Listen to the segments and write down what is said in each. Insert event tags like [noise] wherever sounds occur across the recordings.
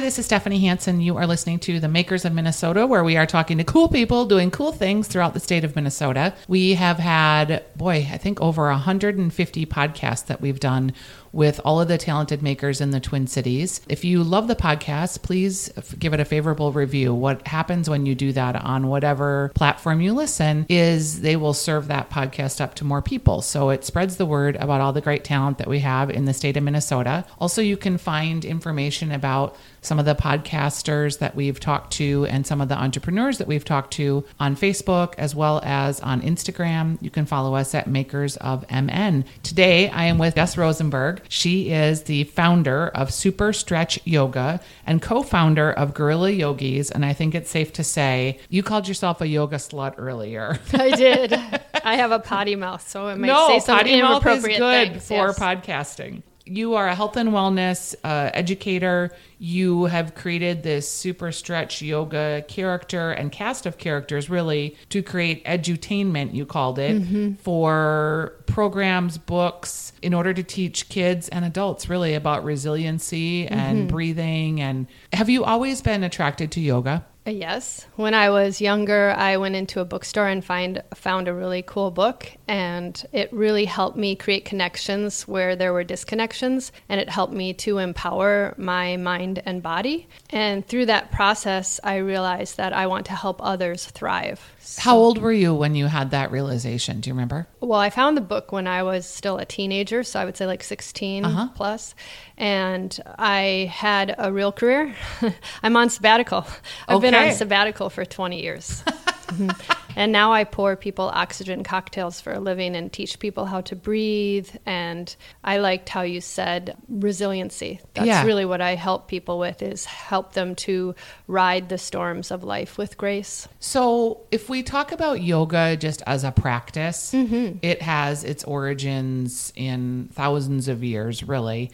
Hi, this is Stephanie Hansen. You are listening to The Makers of Minnesota, where we are talking to cool people doing cool things throughout the state of Minnesota. We have had, boy, I think over 150 podcasts that we've done with all of the talented makers in the Twin Cities. If you love the podcast, please give it a favorable review. What happens when you do that on whatever platform you listen is they will serve that podcast up to more people. So it spreads the word about all the great talent that we have in the state of Minnesota. Also, you can find information about some of the podcasters that we've talked to and some of the entrepreneurs that we've talked to on Facebook as well as on Instagram. You can follow us at Makers of MN. Today, I am with Jes Rosenberg. She is the founder of Super Stretch Yoga and co founder of Gorilla Yogis. And I think it's safe to say you called yourself a yoga slut earlier. I did. [laughs] I have a potty mouth, so it may no, say some potty mouth is good things. for yes. podcasting. You are a health and wellness uh, educator. You have created this super stretch yoga character and cast of characters, really, to create edutainment, you called it, Mm-hmm. for programs, books, in order to teach kids and adults really about resiliency and Mm-hmm. breathing. And have you always been attracted to yoga? Yes. When I was younger, I went into a bookstore and find found a really cool book and it really helped me create connections where there were disconnections and it helped me to empower my mind and body. And through that process, I realized that I want to help others thrive. How old were you when you had that realization? Do you remember? Well, I found the book when I was still a teenager, so I would say like 16 Uh-huh. plus. And I had a real career. [laughs] I'm on sabbatical. I've been on sabbatical for 20 years. [laughs] [laughs] And now I pour people oxygen cocktails for a living and teach people how to breathe. And I liked how you said resiliency. That's Yeah. really what I help people with is help them to ride the storms of life with grace. So, if we talk about yoga just as a practice, Mm-hmm. it has its origins in thousands of years, really.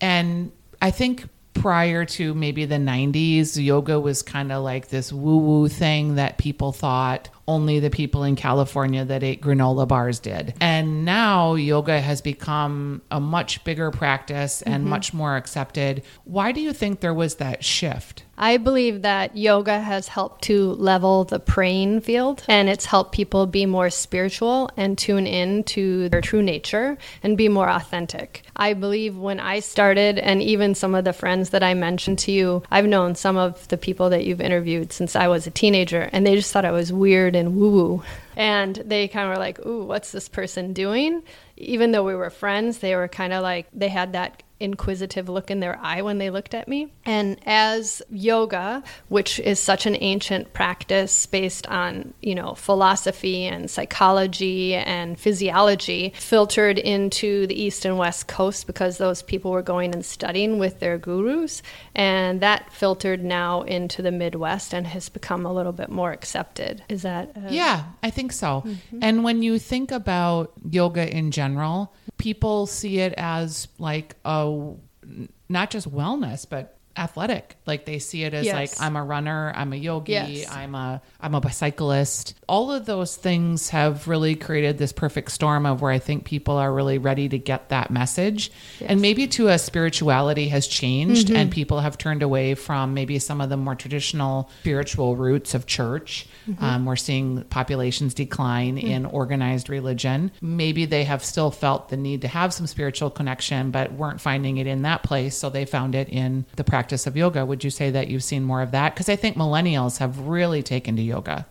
And I think prior to maybe the 90s, yoga was kind of like this woo woo thing that people thought only the people in California that ate granola bars did. And now yoga has become a much bigger practice and mm-hmm. much more accepted. Why do you think there was that shift? I believe that yoga has helped to level the praying field and it's helped people be more spiritual and tune in to their true nature and be more authentic. I believe when I started, and even some of the friends that I mentioned to you, I've known some of the people that you've interviewed since I was a teenager, and they just thought I was weird and woo woo. And they kind of were like, ooh, what's this person doing? Even though we were friends, they were kind of like, they had that inquisitive look in their eye when they looked at me. And as yoga, which is such an ancient practice based on, you know, philosophy and psychology and physiology, filtered into the east and west coast because those people were going and studying with their gurus, and that filtered now into the Midwest and has become a little bit more accepted. Is that uh, Yeah, I think so. And when you think about yoga in general, people see it as like a not just wellness, but athletic. Like they see it as Yes. like I'm a runner, I'm a yogi, Yes. I'm a I'm a bicyclist. All of those things have really created this perfect storm of where I think people are really ready to get that message. And maybe to a spirituality has changed mm-hmm. and people have turned away from maybe some of the more traditional spiritual roots of church. Mm-hmm. Um, we're seeing populations decline mm-hmm. in organized religion. Maybe they have still felt the need to have some spiritual connection, but weren't finding it in that place. So they found it in the practice of yoga. Would you say that you've seen more of that? Because I think millennials have really taken to yoga.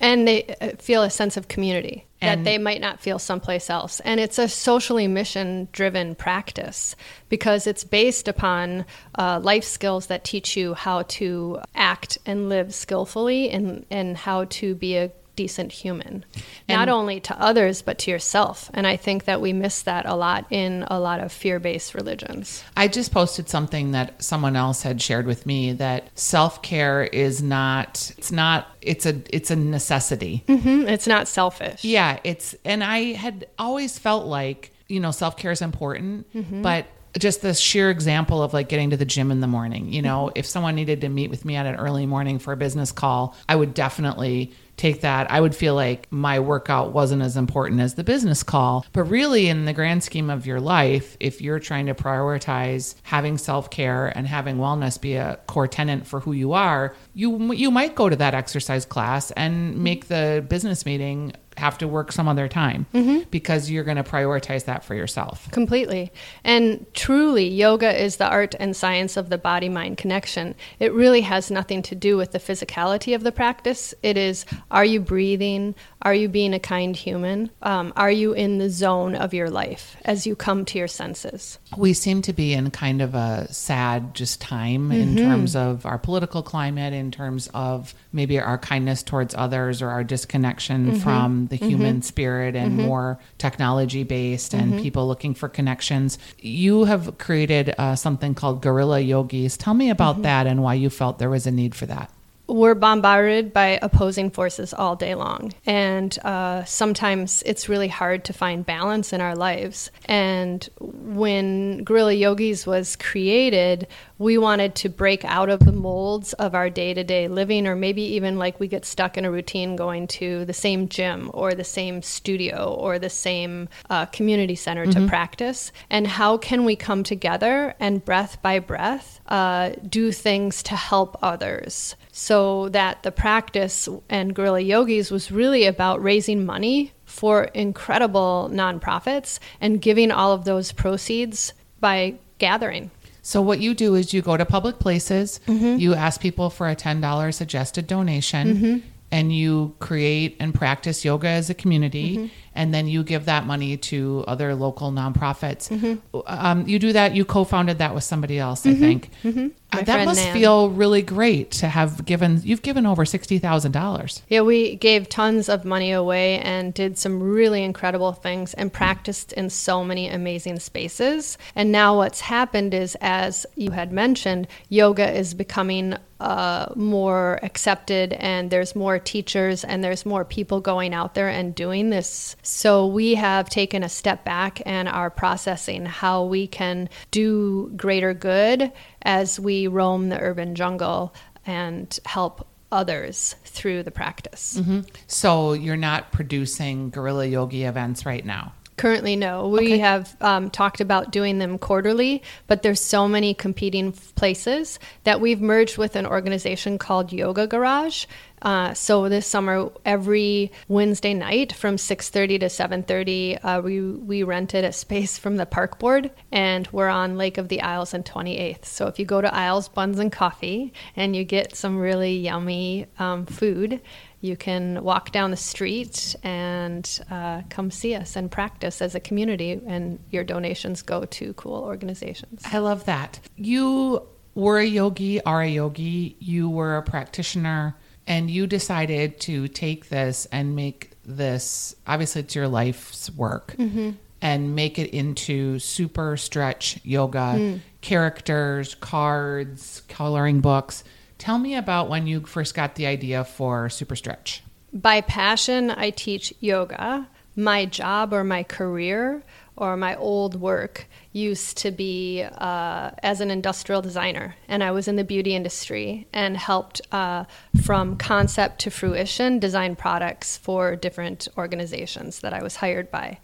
and they uh, feel a sense of community And- that they might not feel someplace else. And it's a socially mission driven practice because it's based upon uh, life skills that teach you how to act and live skillfully and, and how to be a decent human, not only to others, but to yourself. And I think that we miss that a lot in a lot of fear based religions. I just posted something that someone else had shared with me that self-care is not it's not it's a it's a necessity. Mhm, It's not selfish. Yeah, it's and I had always felt like, you know, self-care is important, but just the sheer example of like getting to the gym in the morning. You know, if someone needed to meet with me at an early morning for a business call, I would definitely take that. I would feel like my workout wasn't as important as the business call. But really, in the grand scheme of your life, if you're trying to prioritize having self care and having wellness be a core tenant for who you are, you you might go to that exercise class and make the business meeting have to work some other time mm-hmm. because you're going to prioritize that for yourself. Completely. And truly, yoga is the art and science of the body mind connection. It really has nothing to do with the physicality of the practice. It is are you breathing? Are you being a kind human? Um, are you in the zone of your life as you come to your senses? We seem to be in kind of a sad just time in mm-hmm. terms of our political climate, in terms of maybe our kindness towards others or our disconnection mm-hmm. from the mm-hmm. human spirit and more technology based and people looking for connections. You have created uh, something called Gorilla Yogis. Tell me about that and why you felt there was a need for that. We're bombarded by opposing forces all day long. And uh, sometimes it's really hard to find balance in our lives. And when Gorilla Yogis was created, we wanted to break out of the molds of our day to day living, or maybe even like we get stuck in a routine going to the same gym or the same studio or the same uh, community center to practice. And how can we come together and breath by breath uh, do things to help others? so that the practice and Gorilla Yogis was really about raising money for incredible nonprofits and giving all of those proceeds by gathering. So what you do is you go to public places, mm-hmm. you ask people for a $10 suggested donation, mm-hmm. and you create and practice yoga as a community, mm-hmm. And then you give that money to other local nonprofits. Um, you do that. You co-founded that with somebody else, I think. Uh, that must Nan. feel really great to have given. You've given over sixty thousand dollars. Yeah, we gave tons of money away and did some really incredible things and practiced in so many amazing spaces. And now what's happened is, as you had mentioned, yoga is becoming uh, more accepted and there's more teachers and there's more people going out there and doing this. So we have taken a step back and are processing how we can do greater good as we roam the urban jungle and help others through the practice. So you're not producing Gorilla Yogi events right now. Currently, no. We have um, talked about doing them quarterly, but there's so many competing places that we've merged with an organization called Yoga Garage. Uh, so this summer, every Wednesday night from 6:30 to 7:30, uh, we we rented a space from the park board, and we're on Lake of the Isles and 28th. So if you go to Isles Buns and Coffee and you get some really yummy um, food, you can walk down the street and uh, come see us and practice as a community, and your donations go to cool organizations. I love that. You were a yogi, are a yogi, you were a practitioner, and you decided to take this and make this obviously it's your life's work mm-hmm. and make it into super stretch yoga mm. characters, cards, coloring books. Tell me about when you first got the idea for super stretch. By passion, I teach yoga. My job or my career or my old work used to be uh, as an industrial designer, and I was in the beauty industry and helped uh, from concept to fruition design products for different organizations that I was hired by.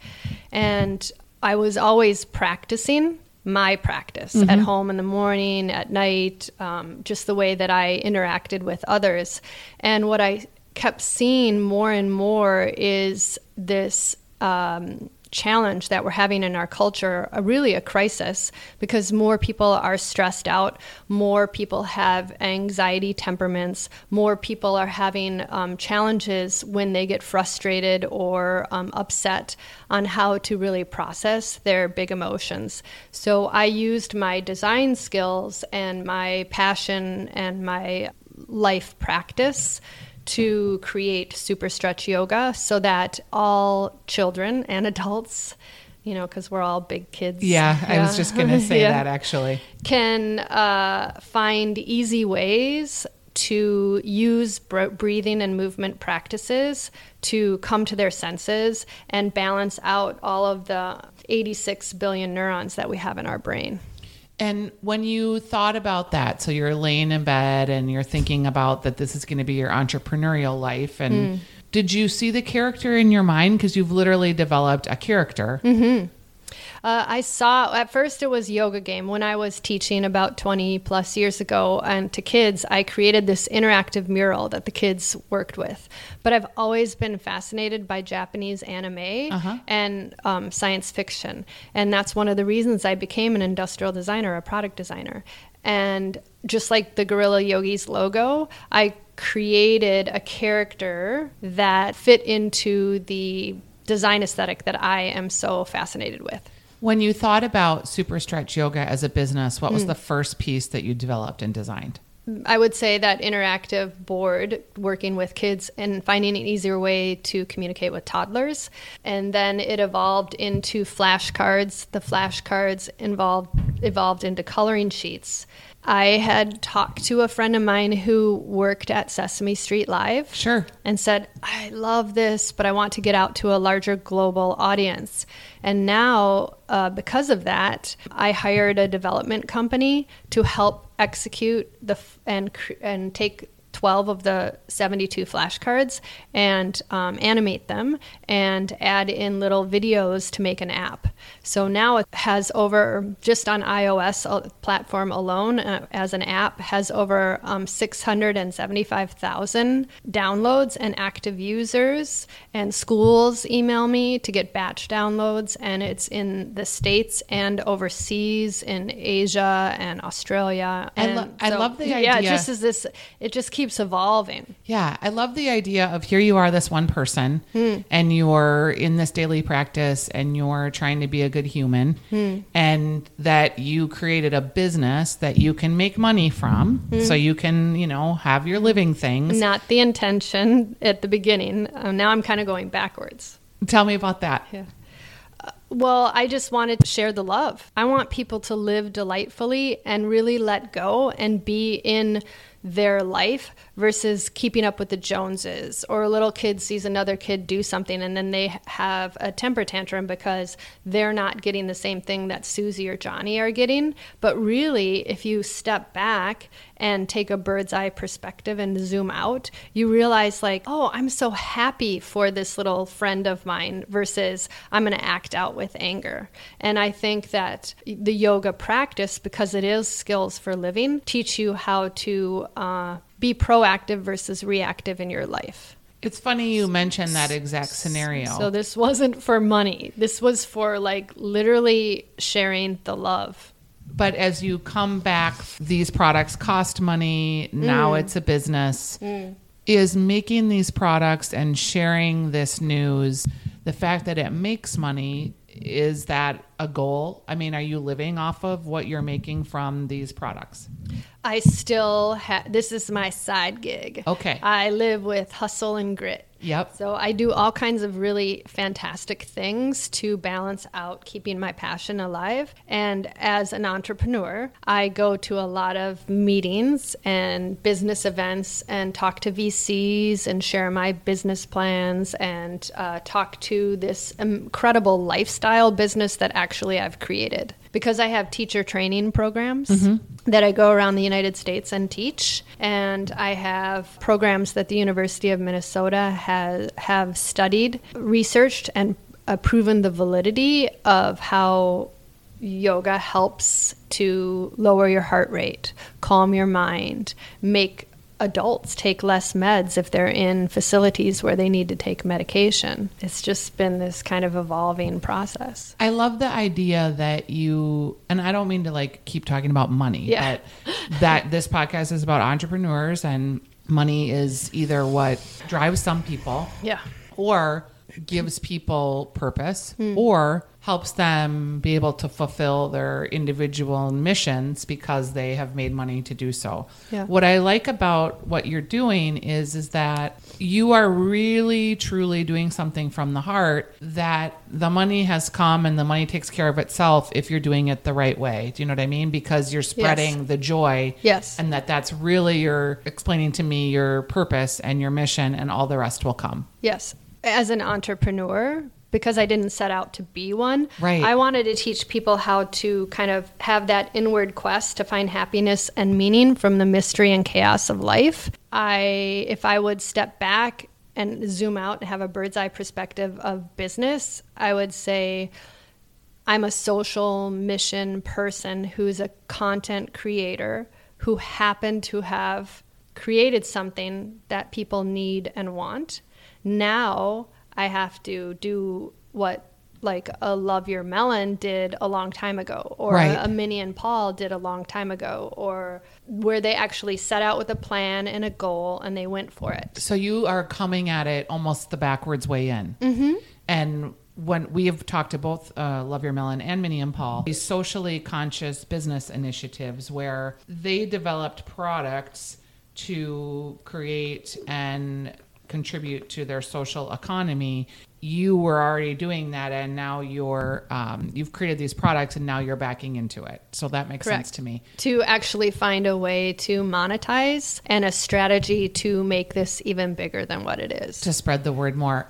And I was always practicing my practice at home in the morning, at night, um, just the way that I interacted with others. And what I kept seeing more and more is this um, challenge that we're having in our culture, a, really a crisis, because more people are stressed out, more people have anxiety temperaments, more people are having um, challenges when they get frustrated or um, upset on how to really process their big emotions. So I used my design skills and my passion and my life practice to create super stretch yoga so that all children and adults you know because we're all big kids Yeah, I was just going to say [laughs] Yeah. that actually. can uh, find easy ways to use breathing and movement practices to come to their senses and balance out all of the 86 billion neurons that we have in our brain. And when you thought about that, so you're laying in bed and you're thinking about that this is going to be your entrepreneurial life and mm. did you see the character in your mind because you've literally developed a character? Mm-hmm. Uh, I saw at first it was yoga game when I was teaching about 20 plus years ago and to kids I created this interactive mural that the kids worked with but I've always been fascinated by Japanese anime uh-huh. and um, science fiction and that's one of the reasons I became an industrial designer a product designer and just like the Gorilla Yogis logo I created a character that fit into the design aesthetic that I am so fascinated with. When you thought about Super Stretch Yoga as a business, what was mm. the first piece that you developed and designed? I would say that interactive board, working with kids and finding an easier way to communicate with toddlers. And then it evolved into flashcards. The flashcards involved evolved into coloring sheets. I had talked to a friend of mine who worked at Sesame Street Live. Sure. And said, I love this, but I want to get out to a larger global audience. And now, uh, because of that, I hired a development company to help execute the f- and and take 12 of the 72 flashcards and um, animate them and add in little videos to make an app. So now it has over, just on iOS uh, platform alone uh, as an app, has over um, 675,000 downloads and active users. And schools email me to get batch downloads, and it's in the States and overseas in Asia and Australia. And I, lo- I love the idea. Yeah, it just is this, it just keeps evolving. Yeah, I love the idea of here you are, this one person, hmm. and you're in this daily practice and you're trying to be a good human, hmm. and that you created a business that you can make money from hmm. so you can, you know, have your living things. Not the intention at the beginning. Uh, now I'm kind of going backwards. Tell me about that. Yeah. Uh, well, I just wanted to share the love. I want people to live delightfully and really let go and be in their life versus keeping up with the Joneses. Or a little kid sees another kid do something and then they have a temper tantrum because they're not getting the same thing that Susie or Johnny are getting. But really, if you step back and take a bird's eye perspective and zoom out, you realize, like, oh, I'm so happy for this little friend of mine versus I'm going to act out with anger. And I think that the yoga practice, because it is skills for living, teach you how to uh, be proactive versus reactive in your life. It's funny you mentioned that exact scenario. So this wasn't for money. This was for like literally sharing the love. But as you come back, these products cost money. Now mm. it's a business. Mm. Is making these products and sharing this news, the fact that it makes money, is that a goal? I mean, are you living off of what you're making from these products? I still have, this is my side gig. Okay. I live with hustle and grit. Yep. So I do all kinds of really fantastic things to balance out keeping my passion alive. And as an entrepreneur, I go to a lot of meetings and business events and talk to VCs and share my business plans and uh, talk to this incredible lifestyle business that actually I've created because I have teacher training programs mm-hmm. that I go around the United States and teach, and I have programs that the University of Minnesota has have studied, researched, and uh, proven the validity of how yoga helps to lower your heart rate, calm your mind, make adults take less meds if they're in facilities where they need to take medication. It's just been this kind of evolving process. I love the idea that you, and I don't mean to like keep talking about money, yeah. but that this podcast is about entrepreneurs and money is either what drives some people. Yeah. Or gives people purpose hmm. or helps them be able to fulfill their individual missions because they have made money to do so. Yeah. What I like about what you're doing is is that you are really truly doing something from the heart that the money has come and the money takes care of itself if you're doing it the right way. Do you know what I mean? Because you're spreading the joy. Yes. And that that's really your explaining to me your purpose and your mission and all the rest will come. Yes. As an entrepreneur, because I didn't set out to be one, Right. I wanted to teach people how to kind of have that inward quest to find happiness and meaning from the mystery and chaos of life. I if I would step back and zoom out and have a bird's eye perspective of business, I would say I'm a social mission person who's a content creator who happened to have created something that people need and want. Now I have to do what like a Love Your Melon did a long time ago, or Right. a, Minnie and Paul did a long time ago, or where they actually set out with a plan and a goal and they went for it. So you are coming at it almost the backwards way in. Mm-hmm. And when we have talked to both uh, Love Your Melon and Minnie and Paul, these socially conscious business initiatives where they developed products to create and contribute to their social economy. You were already doing that, and now you're um, you've created these products, and now you're backing into it. So that makes sense to me. to actually find a way to monetize and a strategy to make this even bigger than what it is. To spread the word more.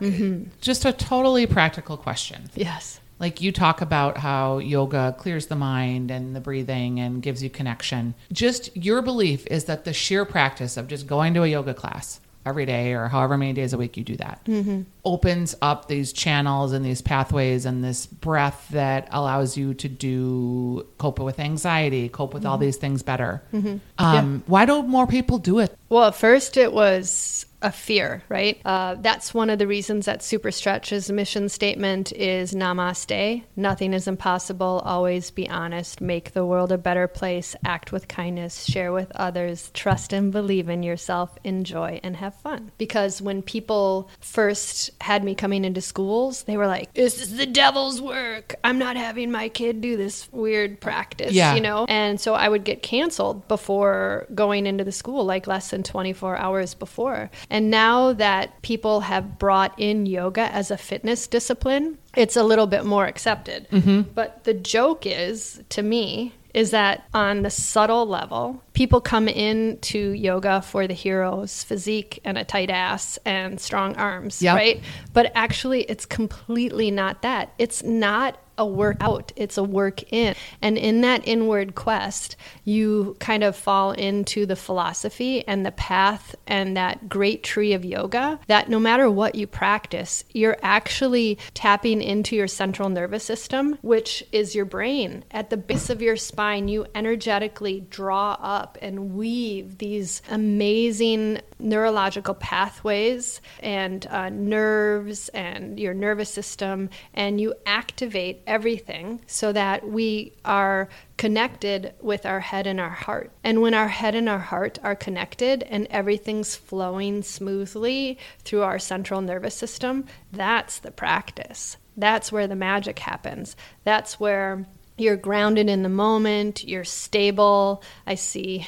Just a totally practical question. yes. Like you talk about how yoga clears the mind and the breathing and gives you connection. Just your belief is that the sheer practice of just going to a yoga class every day or however many days a week you do that. Mm-hmm. Opens up these channels and these pathways and this breath that allows you to do cope with anxiety, cope with all mm-hmm. these things better. Mm-hmm. Um, Why don't more people do it? Well, at first it was a fear, right? Uh, that's one of the reasons that Super Stretch's mission statement is Namaste. Nothing is impossible. Always be honest. Make the world a better place. Act with kindness. Share with others. Trust and believe in yourself. Enjoy and have fun. Because when people first had me coming into schools, they were like, "This is the devil's work. I'm not having my kid do this weird practice." Yeah. You know, and so I would get canceled before going into the school, like less than 24 hours before. And now that people have brought in yoga as a fitness discipline, it's a little bit more accepted. Mm-hmm. But the joke is, to me, is that on the subtle level, people come in to yoga for the hero's physique and a tight ass and strong arms, Yep. right? But actually, it's completely not that. It's not a workout, it's a work in. And in that inward quest, you kind of fall into the philosophy and the path and that great tree of yoga that no matter what you practice, you're actually tapping into your central nervous system, which is your brain. At the base of your spine, you energetically draw up and weave these amazing neurological pathways and uh, nerves and your nervous system, and you activate everything so that we are connected with our head and our heart. And when our head and our heart are connected and everything's flowing smoothly through our central nervous system, that's the practice. That's where the magic happens. That's where you're grounded in the moment, you're stable. I see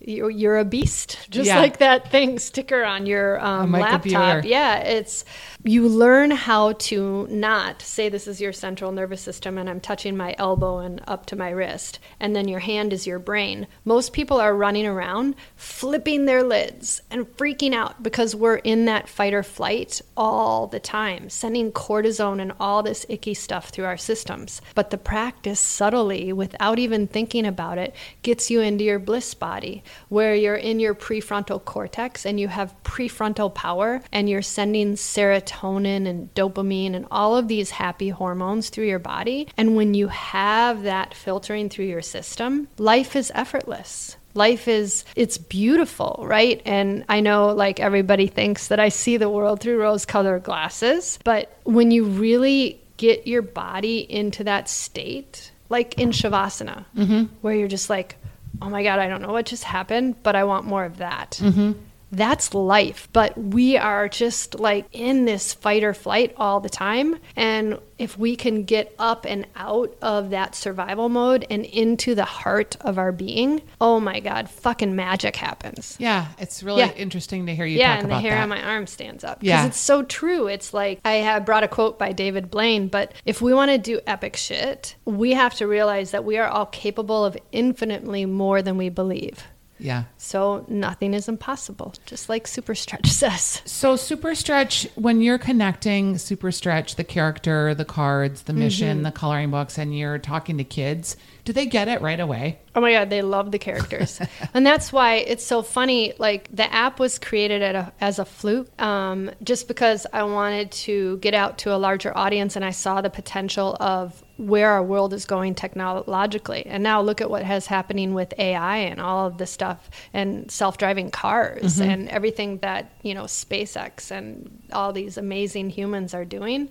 you're, you're a beast, just Yeah. like that thing sticker on your um, Michael laptop. Bueller. Yeah, it's you learn how to not say this is your central nervous system and I'm touching my elbow and up to my wrist, and then your hand is your brain. Most people are running around flipping their lids and freaking out because we're in that fight or flight all the time, sending cortisone and all this icky stuff through our systems. But the practice subtly, without even thinking about it, gets you into your bliss body where you're in your prefrontal cortex and you have prefrontal power and you're sending serotonin and dopamine and all of these happy hormones through your body. And when you have that filtering through your system, life is effortless. Life is, it's beautiful, right? And I know like everybody thinks that I see the world through rose colored glasses, but when you really get your body into that state, like in Shavasana, mm-hmm. where you're just like, oh my God, I don't know what just happened, but I want more of that. Mm-hmm. That's life. But we are just like in this fight or flight all the time. And if we can get up and out of that survival mode and into the heart of our being, oh my God, fucking magic happens. Yeah, it's really Yeah. interesting to hear you yeah, talk and the hair that. on my arm stands up. Because Yeah. it's so true. It's like I have brought a quote by David Blaine, but if we want to do epic shit, we have to realize that we are all capable of infinitely more than we believe. Yeah. So nothing is impossible, just like Super Stretch [laughs] says. So Super Stretch, when you're connecting Super Stretch, the character, the cards, the mission, Mm-hmm. the coloring books, and you're talking to kids, do they get it right away? Oh my god, they love the characters, [laughs] and that's why it's so funny. Like the app was created at a, as a fluke, um, just because I wanted to get out to a larger audience, and I saw the potential of where our world is going technologically. And now look at what has happening with AI and all of this stuff, and self-driving cars, and everything that you know SpaceX and all these amazing humans are doing.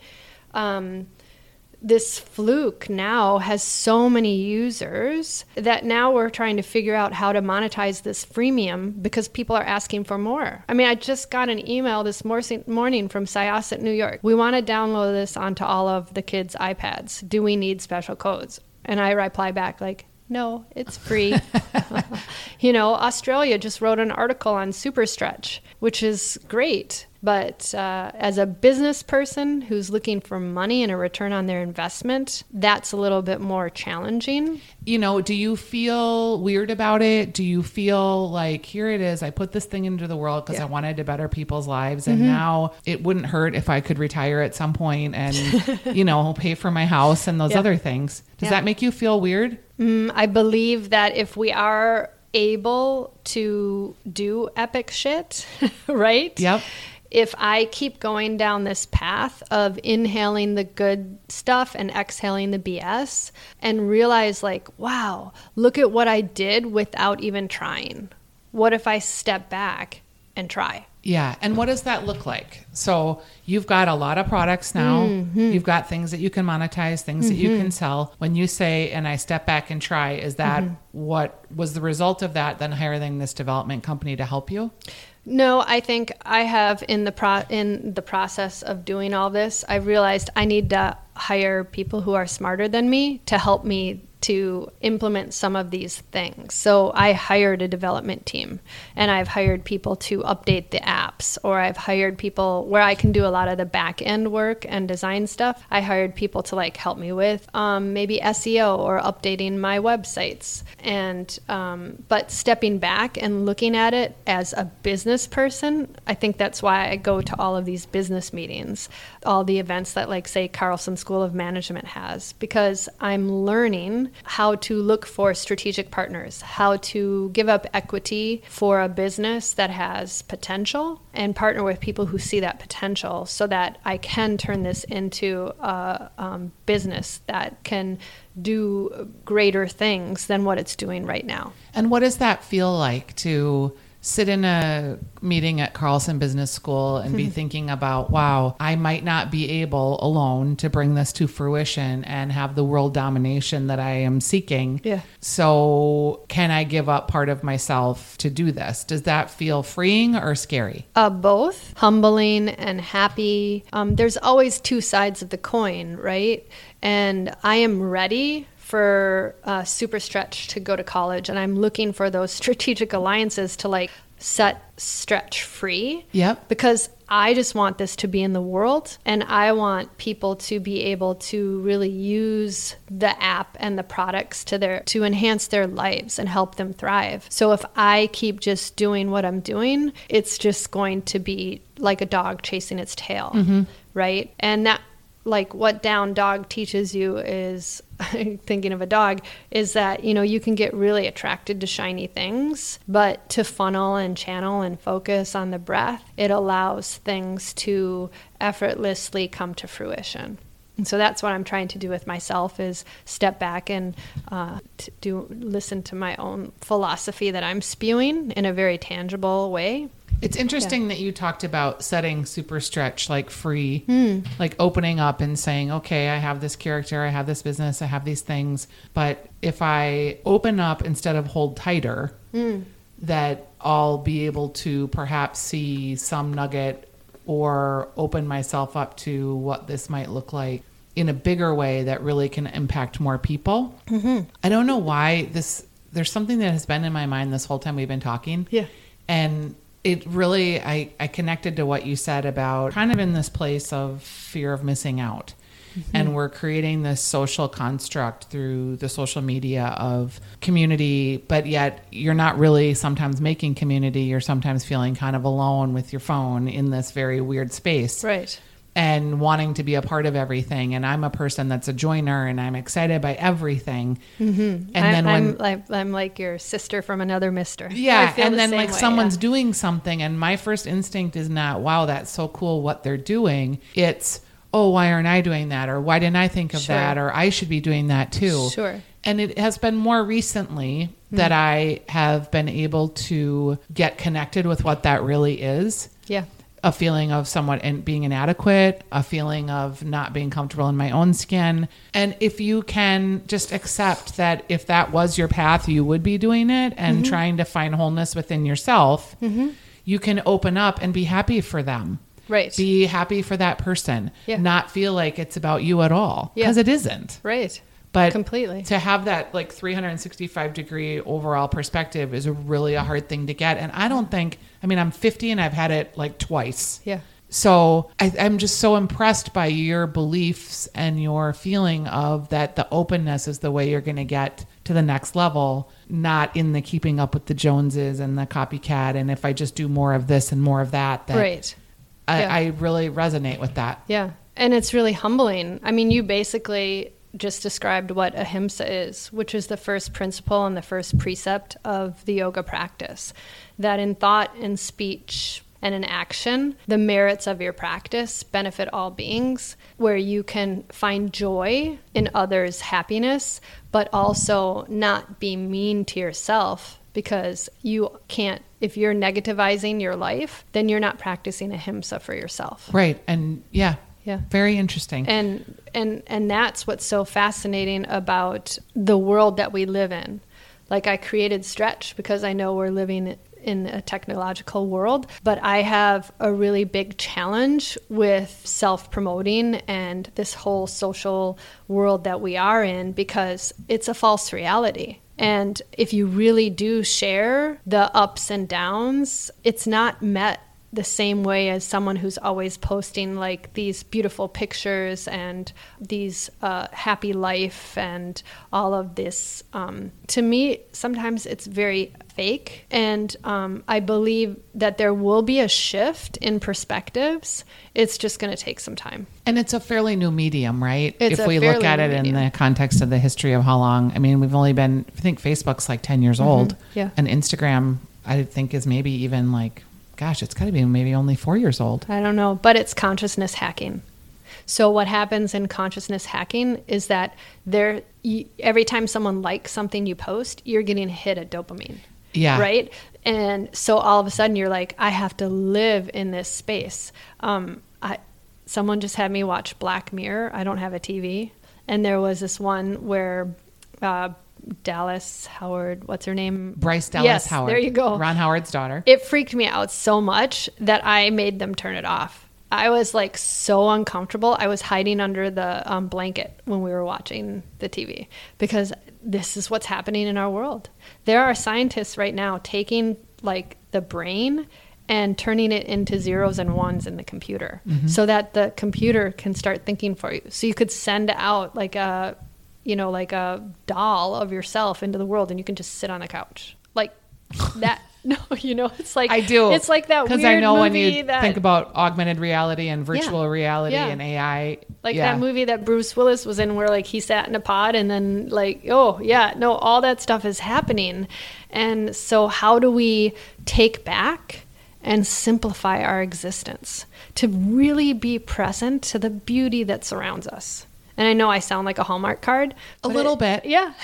Um, this fluke now has so many users that now we're trying to figure out how to monetize this freemium because people are asking for more. I mean, I just got an email this morning from Syosset, New York. We want to download this onto all of the kids' iPads. Do we need special codes? And I reply back like, no, it's free. [laughs] [laughs] you know, Australia just wrote an article on Super Stretch, which is great. But uh, as a business person who's looking for money and a return on their investment, that's a little bit more challenging. You know, do you feel weird about it? Do you feel like, here it is, I put this thing into the world because Yeah. Mm-hmm. I wanted to better people's lives. And now it wouldn't hurt if I could retire at some point and, [laughs] you know, pay for my house and those Yeah. other things. Does Yeah. that make you feel weird? Mm, I believe that if we are able to do epic shit, [laughs] right? Yep. If I keep going down this path of inhaling the good stuff and exhaling the BS and realize, like, wow, look at what I did without even trying. What if I step back and try? Yeah. And what does that look like? So you've got a lot of products now. Mm-hmm. You've got things that you can monetize, things that you can sell. When you say, and I step back and try, is that Mm-hmm. what was the result of that? Then hiring this development company to help you? No, I think I have in the pro- in the process of doing all this, I realized I need to hire people who are smarter than me to help me to implement some of these things. So I hired a development team and I've hired people to update the apps or I've hired people where I can do a lot of the back end work and design stuff. I hired people to like help me with um, maybe SEO or updating my websites and um, but stepping back and looking at it as a business person, I think that's why I go to all of these business meetings, all the events that like say Carlson School of Management has because I'm learning how to look for strategic partners, how to give up equity for a business that has potential and partner with people who see that potential so that I can turn this into a um, business that can do greater things than what it's doing right now. And what does that feel like to sit in a meeting at Carlson Business School and be [laughs] thinking about, wow, I might not be able alone to bring this to fruition and have the world domination that I am seeking. Yeah. So, can I give up part of myself to do this? Does that feel freeing or scary? Uh, both humbling and happy. Um, there's always two sides of the coin, right? And I am ready for uh, Super Stretch to go to college, and I'm looking for those [laughs] strategic alliances to like set Stretch free. Yep. Because I just want this to be in the world, and I want people to be able to really use the app and the products to their to enhance their lives and help them thrive. So if I keep just doing what I'm doing, it's just going to be like a dog chasing its tail, right? And that like what down dog teaches you is [laughs] thinking of a dog is that you know you can get really attracted to shiny things but to funnel and channel and focus on the breath it allows things to effortlessly come to fruition. And so that's what i'm trying to do with myself is step back and uh, do listen to my own philosophy that i'm spewing in a very tangible way It's interesting that you talked about setting super stretch like free, Hmm. like opening up and saying, okay, I have this character, I have this business, I have these things. But if I open up instead of hold tighter, Hmm. that I'll be able to perhaps see some nugget or open myself up to what this might look like in a bigger way that really can impact more people. Mm-hmm. I don't know why this, there's something that has been in my mind this whole time we've been talking. Yeah. And it really, I, I connected to what you said about kind of in this place of fear of missing out. Mm-hmm. And we're creating this social construct through the social media of community, but yet you're not really sometimes making community. You're sometimes feeling kind of alone with your phone in this very weird space Right. And wanting to be a part of everything. And I'm a person that's a joiner and I'm excited by everything. Mm-hmm. And I'm, then when I'm like I'm like your sister from another mister. Yeah, and the then like way, someone's yeah. doing something, and my first instinct is not, wow, that's so cool what they're doing. It's, oh, why aren't I doing that? Or why didn't I think of Sure. that? Or I should be doing that too. Sure. And it has been more recently that I have been able to get connected with what that really is yeah. A feeling of somewhat in, being inadequate, a feeling of not being comfortable in my own skin. And if you can just accept that if that was your path, you would be doing it and Mm-hmm. trying to find wholeness within yourself, you can open up and be happy for them. Right. Be happy for that person. Yeah. Not feel like it's about you at all. Yeah. Because it isn't. right. But Completely. to have that like 365 degree overall perspective is really a hard thing to get. And I don't think, I mean, I'm 50 and I've had it like twice. Yeah. So I, I'm just so impressed by your beliefs and your feeling of that the openness is the way you're going to get to the next level, not in the keeping up with the Joneses and the copycat. And if I just do more of this and more of that, that Right. I, Yeah. I really resonate with that. Yeah. And it's really humbling. I mean, you basically just described what ahimsa is, which is the first principle and the first precept of the yoga practice. That in thought and speech and in action, the merits of your practice benefit all beings, where you can find joy in others' happiness, but also not be mean to yourself because you can't if you're negativizing your life then you're not practicing ahimsa for yourself Right. And yeah. Yeah. Very interesting. and and and that's what's so fascinating about the world that we live in like i created stretch because i know we're living in a technological world but i have a really big challenge with self-promoting and this whole social world that we are in because it's a false reality and if you really do share the ups and downs it's not met the same way as someone who's always posting like these beautiful pictures and these uh, happy life and all of this. Um, to me, sometimes it's very fake, and um, I believe that there will be a shift in perspectives. It's just going to take some time. And it's a fairly new medium, right? It's if we look at it in medium. the context of the history of how long, I mean, we've only been, I think Facebook's like 10 years old. Mm-hmm. yeah. And Instagram, I think, is maybe even like, gosh, it's got to be maybe only four years old. I don't know, but it's consciousness hacking. So what happens in consciousness hacking is that there you, every time someone likes something you post, you're getting a hit of dopamine. Yeah. Right? And so all of a sudden you're like I have to live in this space. Um I someone just had me watch Black Mirror. I don't have a TV. And there was this one where uh Dallas Howard, what's her name? Bryce Dallas Yes, Howard. There you go Ron Howard's daughter. it freaked me out so much that I made them turn it off. I was like so uncomfortable. I was hiding under the um, blanket when we were watching the TV because this is what's happening in our world. There are scientists right now taking like the brain and turning it into zeros and ones in the computer so that the computer can start thinking for you. So you could send out like a you know like a doll of yourself into the world and you can just sit on the couch. Like [laughs] that [laughs] no, you know, it's like I do. It's like that Because I know when you that think about augmented reality and virtual reality Yeah. and AI. like yeah. that movie that Bruce Willis was in where like he sat in a pod and then like oh yeah no all that stuff is happening and so how do we take back and simplify our existence to really be present to the beauty that surrounds us and I know I sound like a Hallmark card. A little it- bit. Yeah. [laughs]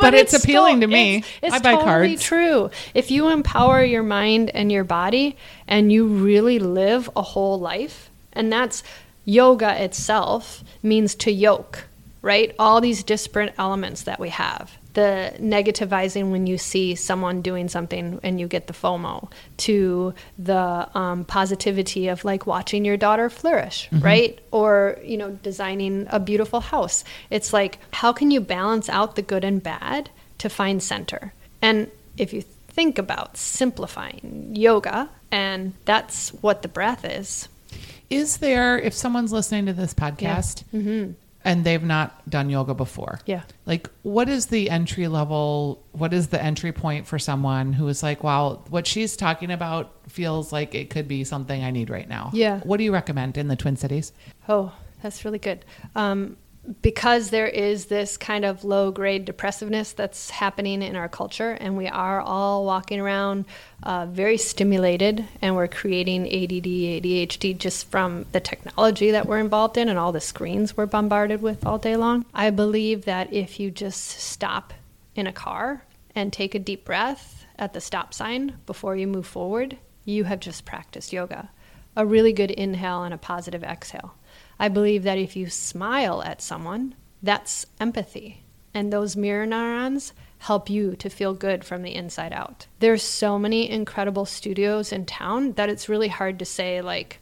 But it's appealing to me. It's, it's I buy totally cards. true. If you empower your mind and your body and you really live a whole life, and that's yoga itself means to yoke, right? All these disparate elements that we have. The negativizing when you see someone doing something and you get the FOMO to the um, positivity of like watching your daughter flourish, right? Or, you know, designing a beautiful house. It's like, how can you balance out the good and bad to find center? And if you think about simplifying yoga, and that's what the breath is. Is there, if someone's listening to this podcast and they've not done yoga before, Yeah. like what is the entry level, what is the entry point for someone who is like, wow, what she's talking about feels like it could be something I need right now? Yeah. What do you recommend in the Twin Cities? Oh, that's really good. Um, because there is this kind of low grade depressiveness that's happening in our culture, and we are all walking around uh, very stimulated, and we're creating ADD, ADHD just from the technology that we're involved in and all the screens we're bombarded with all day long. I believe that if you just stop in a car and take a deep breath at the stop sign before you move forward, you have just practiced yoga. A really good inhale and a positive exhale. I believe that if you smile at someone, that's empathy. And those mirror neurons help you to feel good from the inside out. There's so many incredible studios in town that it's really hard to say like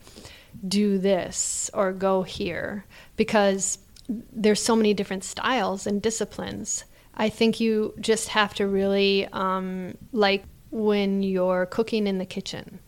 do this or go here because there's so many different styles and disciplines. I think you just have to really um, like when you're cooking in the kitchen.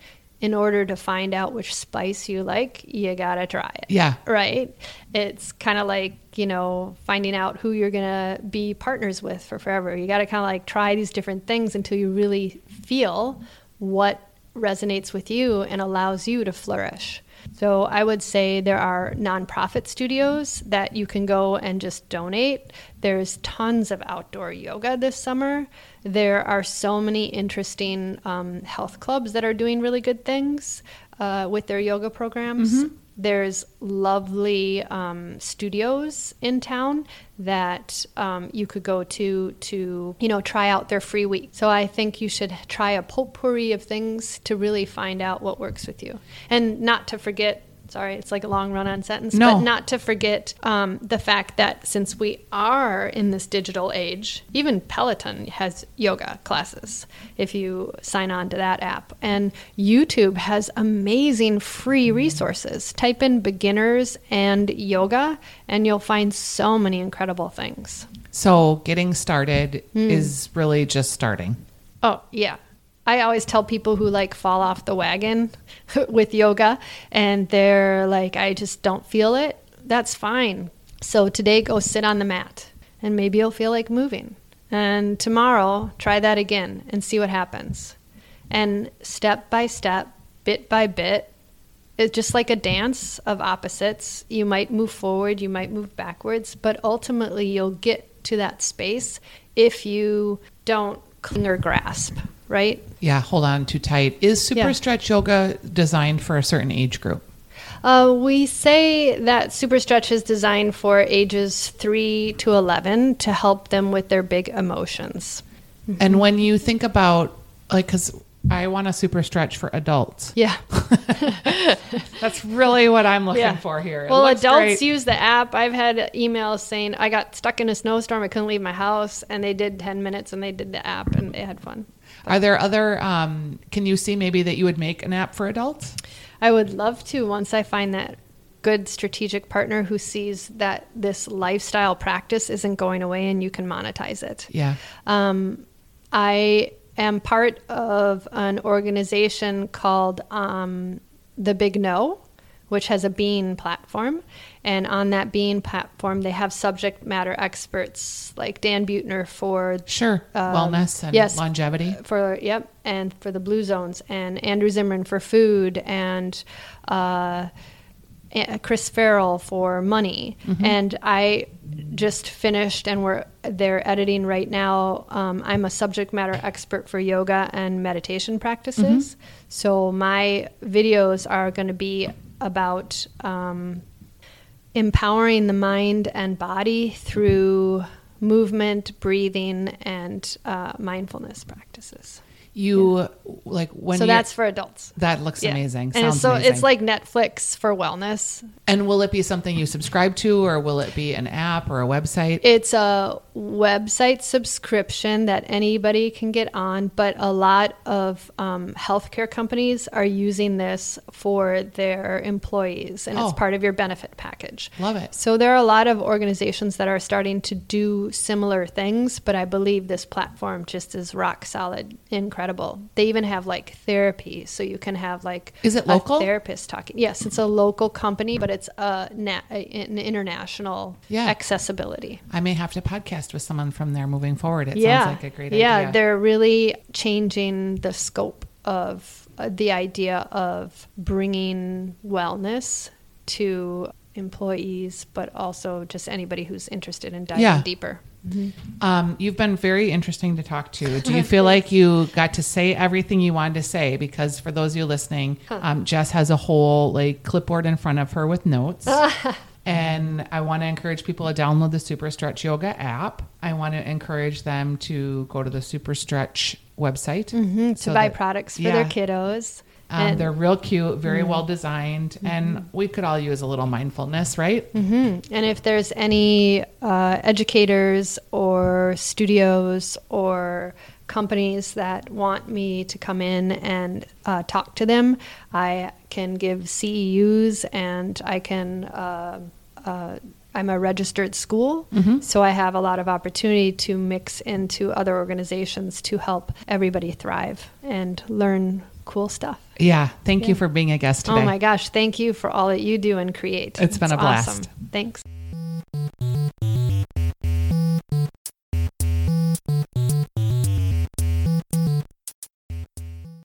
In order to find out which spice you like, you gotta try it Yeah. right? It's kind of like, you know, finding out who you're to be partners with for forever. You got to kind of like try these different things until you really feel what resonates with you and allows you to flourish. So I would say there are nonprofit studios that you can go and just donate. There's tons of outdoor yoga this summer. There are so many interesting um, health clubs that are doing really good things uh, with their yoga programs. There's lovely um, studios in town that um, you could go to to you know try out their free week. So I think you should try a potpourri of things to really find out what works with you, and not to forget. Sorry, it's like a long run-on sentence, No. but not to forget um, the fact that since we are in this digital age, even Peloton has yoga classes if you sign on to that app. And YouTube has amazing free resources. Type in beginners and yoga, and you'll find so many incredible things. So getting started Hmm. is really just starting. Oh, yeah. I always tell people who like fall off the wagon [laughs] with yoga and they're like, I just don't feel it. That's fine. So today, go sit on the mat and maybe you'll feel like moving. And tomorrow, try that again and see what happens. And step by step, bit by bit, it's just like a dance of opposites. You might move forward, you might move backwards, but ultimately you'll get to that space if you don't cling or grasp, right? Yeah, hold on too tight. Is super Yeah. stretch yoga designed for a certain age group? Uh, we say that Super Stretch is designed for ages 3 to 11 to help them with their big emotions. And when you think about like cuz I want a super stretch for adults. Yeah. [laughs] [laughs] That's really what I'm looking Yeah. for here. It Well, adults great. use the app. I've had emails saying I got stuck in a snowstorm. I couldn't leave my house, and they did 10 minutes and they did the app and they had fun. Are there other um can you see maybe that you would make an app for adults? I would love to once I find that good strategic partner who sees that this lifestyle practice isn't going away and you can monetize it. Yeah. Um, I am part of an organization called um, The Big No, which has a Bean platform. And on that Bean platform, they have subject matter experts like Dan Buettner for Sure. Um, Wellness and yes. longevity. for yep, and for the blue zones, and Andrew Zimmern for food, and uh, Chris Farrell for money. And I just finished, and we're they're editing right now. Um, I'm a subject matter expert for yoga and meditation practices, so my videos are going to be about. Um, empowering the mind and body through movement, breathing, and uh, mindfulness practices. You like when so that's for adults. that looks Yeah. amazing. And Sounds so amazing. it's like Netflix for wellness. and will it be something you subscribe to, or will it be an app or a website? It's a website subscription that anybody can get on, but a lot of um, healthcare companies are using this for their employees, and Oh. it's part of your benefit package. Love it. So there are a lot of organizations that are starting to do similar things, but I believe this platform just is rock solid, incredible. They even have like therapy, so you can have like Is it a local? therapist talking. Yes, it's a local company, but it's a na- an international Yeah. accessibility. I may have to podcast with someone from there moving forward. It yeah, sounds like a great yeah, idea. Yeah, they're really changing the scope of uh, the idea of bringing wellness to employees, but also just anybody who's interested in diving Yeah. deeper. Um, you've been very interesting to talk to. Do you [laughs] feel like you got to say everything you wanted to say? Because for those of you listening, um, Jes has a whole like clipboard in front of her with notes. [laughs] and I want to encourage people to download the Super Stretch Yoga app. I want to encourage them to go to the Super Stretch website to so buy that- products for yeah. their kiddos. Um, and, Mm-hmm. they're real cute, very well designed, and we could all use a little mindfulness, right? and if there's any uh, educators or studios or companies that want me to come in and uh, talk to them, I can give CEUs and I can. Uh, uh, I'm a registered school, so I have a lot of opportunity to mix into other organizations to help everybody thrive and learn cool stuff. Yeah. Thank you for being a guest today. Oh my gosh, thank you for all that you do and create. It's been a blast. Thanks.